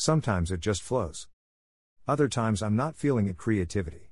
Sometimes it just flows. Other times I'm not feeling it creativity.